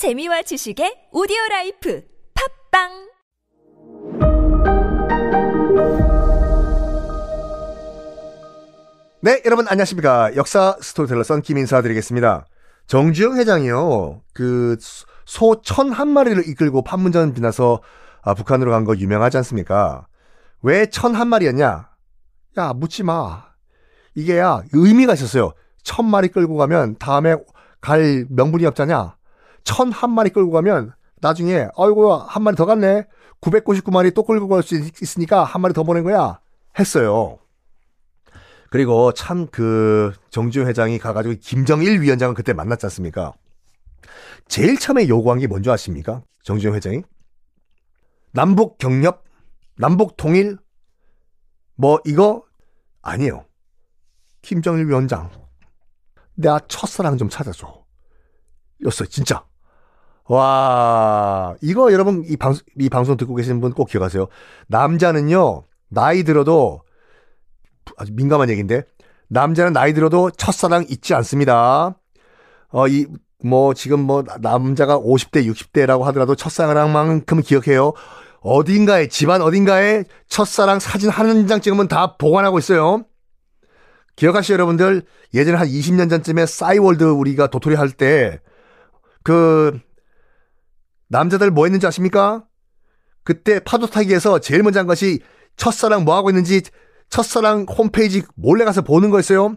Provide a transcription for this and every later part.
재미와 지식의 오디오 라이프 팟빵 네, 여러분 안녕하십니까. 역사 스토리텔러 썬킴 인사드리겠습니다. 정주영 회장이요. 그 소 천 한 마리를 이끌고 판문점 지나서 아, 북한으로 간 거 유명하지 않습니까? 왜 천 한 마리였냐? 야, 묻지 마. 이게 다 의미가 있었어요. 천 마리 끌고 가면 다음에 갈 명분이 없잖냐? 천 한 마리 끌고 가면 나중에 아이고 한 마리 더 갔네. 999마리 또 끌고 갈 수 있으니까 한 마리 더 보낸 거야. 했어요. 그리고 참 그 정주영 회장이 가가지고 김정일 위원장은 그때 만났지 않습니까? 제일 처음에 요구한 게 뭔지 아십니까? 정주영 회장이 남북 경협, 남북 통일, 뭐 이거 아니에요. 김정일 위원장, 내가 첫사랑 좀 찾아줘. 였어요, 진짜. 와, 이거 여러분 이 방, 이 방송 듣고 계시는 분꼭 기억하세요. 남자는요, 나이 들어도 아주 민감한 얘기인데 남자는 나이 들어도 첫사랑 잊지 않습니다. 어, 이, 뭐, 지금 뭐, 남자가 50대, 60대라고 하더라도 첫사랑만큼은 기억해요. 어딘가에, 집안 어딘가에 첫사랑 사진 한 장 찍으면 다 보관하고 있어요. 기억하시죠, 여러분들? 예전에 한 20년 전쯤에 싸이월드 우리가 도토리 할 때, 그, 남자들 뭐 했는지 아십니까? 그때 파도 타기에서 제일 먼저 한 것이 첫사랑 뭐 하고 있는지 첫사랑 홈페이지 몰래 가서 보는 거였어요.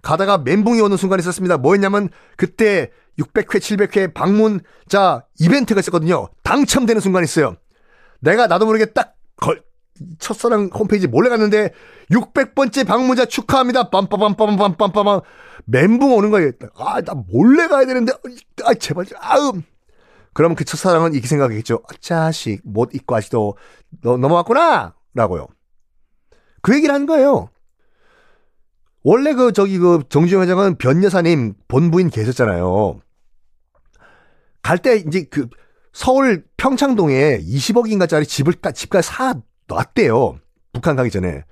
가다가 멘붕이 오는 순간이 있었습니다. 뭐였냐면 그때 600회, 700회 방문 자 이벤트가 있었거든요. 당첨되는 순간이 있어요. 내가 나도 모르게 딱 걸, 첫사랑 홈페이지 몰래 갔는데 600번째 방문자 축하합니다. 빰빠밤빰빰빰빰빰 멘붕 오는 거예요. 아, 나 몰래 가야 되는데 아, 제발 아음. 그러면 그 첫사랑은 이렇게 생각하겠죠. 아, 자식 못 입고 아직도 너, 넘어왔구나 라고요. 그 얘기를 한 거예요. 원래 그 저기 그 정주영 회장은 변 여사님 본부인 계셨잖아요. 갈 때 이제 그 서울 평창동에 20억인가짜리 집을 집까지 사 놨대요. 북한 가기 전에.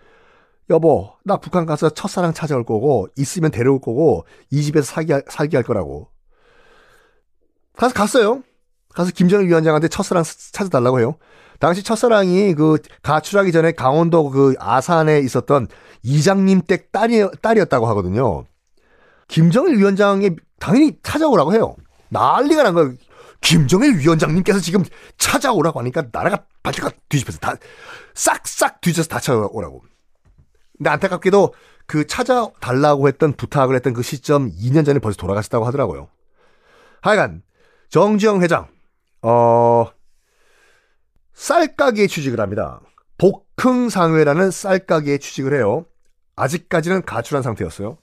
여보, 나 북한 가서 첫사랑 찾아올 거고 있으면 데려올 거고 이 집에서 살게 살게 할 거라고. 가서 갔어요. 가서 김정일 위원장한테 첫사랑 찾아달라고 해요. 당시 첫사랑이 그 가출하기 전에 강원도 그 아산에 있었던 이장님 댁 딸이, 딸이었다고 하거든요. 김정일 위원장이 당연히 찾아오라고 해요. 난리가 난 거예요. 김정일 위원장님께서 지금 찾아오라고 하니까 나라가 발칵 뒤집혀서 다 싹싹 뒤져서 다 찾아오라고. 근데 안타깝게도 그 찾아달라고 했던 부탁을 했던 그 시점 2년 전에 벌써 돌아가셨다고 하더라고요. 하여간 정지영 회장 어 쌀가게에 취직을 합니다. 복흥상회라는 쌀가게에 취직을 해요. 아직까지는 가출한 상태였어요.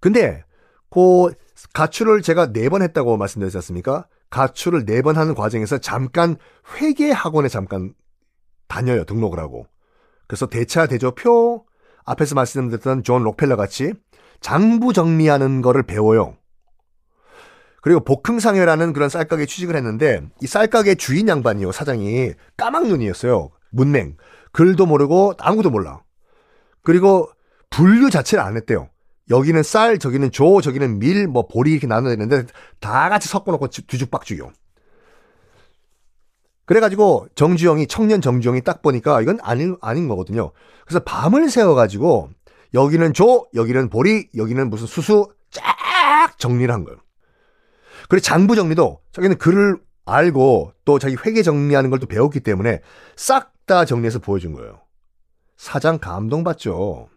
근데 그 가출을 제가 네 번 했다고 말씀드렸지 않습니까? 가출을 네 번 하는 과정에서 잠깐 회계 학원에 잠깐 다녀요. 등록을 하고. 그래서 대차 대조표 앞에서 말씀드렸던 존 록펠러 같이 장부 정리하는 거를 배워요. 그리고 복흥상회라는 그런 쌀가게 취직을 했는데 이 쌀가게 주인 양반이요 사장이 까막눈이었어요. 문맹. 글도 모르고 아무것도 몰라. 그리고 분류 자체를 안 했대요. 여기는 쌀 저기는 조 저기는 밀 뭐 보리 이렇게 나눠야 되는데 다 같이 섞어놓고 뒤죽박죽이요. 그래가지고 정주영이 청년 정주영이 딱 보니까 이건 아닌 아닌 거거든요. 그래서 밤을 새워가지고 여기는 조 여기는 보리 여기는 무슨 수수 쫙 정리를 한 거예요 그리고 장부 정리도 자기는 글을 알고 또 자기 회계 정리하는 걸 또 배웠기 때문에 싹 다 정리해서 보여준 거예요. 사장 감동받죠.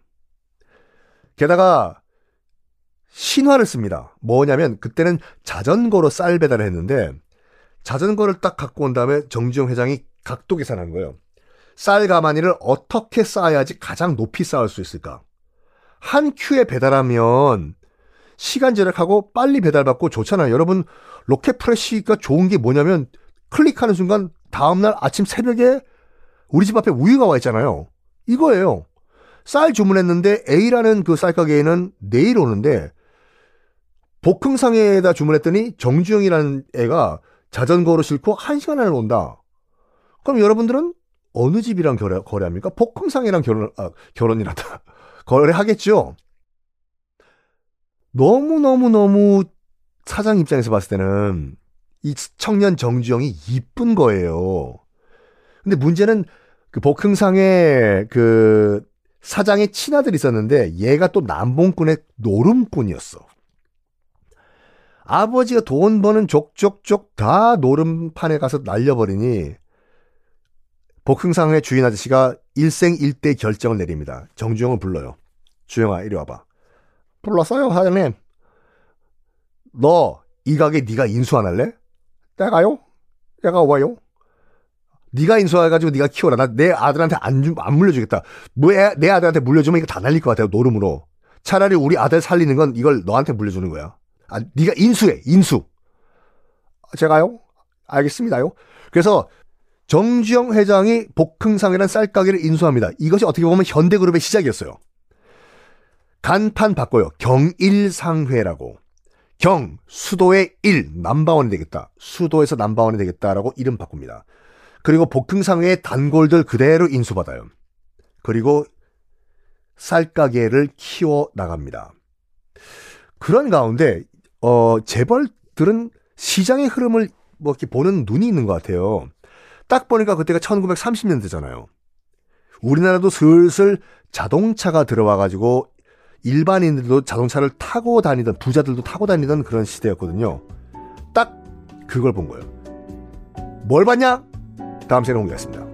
게다가 신화를 씁니다. 뭐냐면 그때는 자전거로 쌀 배달을 했는데 자전거를 딱 갖고 온 다음에 정주영 회장이 각도 계산한 거예요. 쌀 가마니를 어떻게 쌓아야지 가장 높이 쌓을 수 있을까? 한 큐에 배달하면 시간 절약하고 빨리 배달받고 좋잖아요. 여러분 로켓 프레시가 좋은 게 뭐냐면 클릭하는 순간 다음날 아침 새벽에 우리 집 앞에 우유가 와 있잖아요. 이거예요. 쌀 주문했는데 A라는 그 쌀가게에는 내일 오는데 복흥상에다 주문했더니 정주영이라는 애가 자전거로 싣고 한 시간 안에 온다. 그럼 여러분들은 어느 집이랑 거래, 거래 합니까? 복흥상이랑 결혼, 아, 결혼이란다. 거래하겠죠? 너무너무너무 사장 입장에서 봤을 때는 이 청년 정주영이 이쁜 거예요. 근데 문제는 그 복흥상에 그 사장의 친아들이 있었는데 얘가 또 남봉꾼의 노름꾼이었어. 아버지가 돈 버는 족족족 다 노름판에 가서 날려버리니 복흥상의 주인 아저씨가 일생일대 결정을 내립니다. 정주영을 불러요. 주영아 이리 와봐. 불렀어요 사장님. 너 이 가게 네가 인수 안 할래? 내가요? 내가 와요? 네가 인수해가지고 네가 키워라. 나 내 아들한테 안, 주, 안 물려주겠다. 뭐 내 아들한테 물려주면 이거 다 날릴 것 같아요. 노름으로. 차라리 우리 아들 살리는 건 이걸 너한테 물려주는 거야. 아, 네가 인수해. 인수. 제가요? 알겠습니다요. 그래서 정주영 회장이 복흥상이라는 쌀가게를 인수합니다. 이것이 어떻게 보면 현대그룹의 시작이었어요. 간판 바꿔요. 경일상회라고. 경, 수도의 일, 남바원이 되겠다. 수도에서 남바원이 되겠다라고 이름 바꿉니다. 그리고 복흥상회의 단골들 그대로 인수받아요. 그리고 쌀가게를 키워 나갑니다. 그런 가운데 어 재벌들은 시장의 흐름을 뭐 이렇게 보는 눈이 있는 것 같아요. 딱 보니까 그때가 1930년대잖아요. 우리나라도 슬슬 자동차가 들어와 가지고 일반인들도 자동차를 타고 다니던 부자들도 타고 다니던 그런 시대였거든요. 딱 그걸 본 거예요. 뭘 봤냐? 다음 시간에 공개하겠습니다.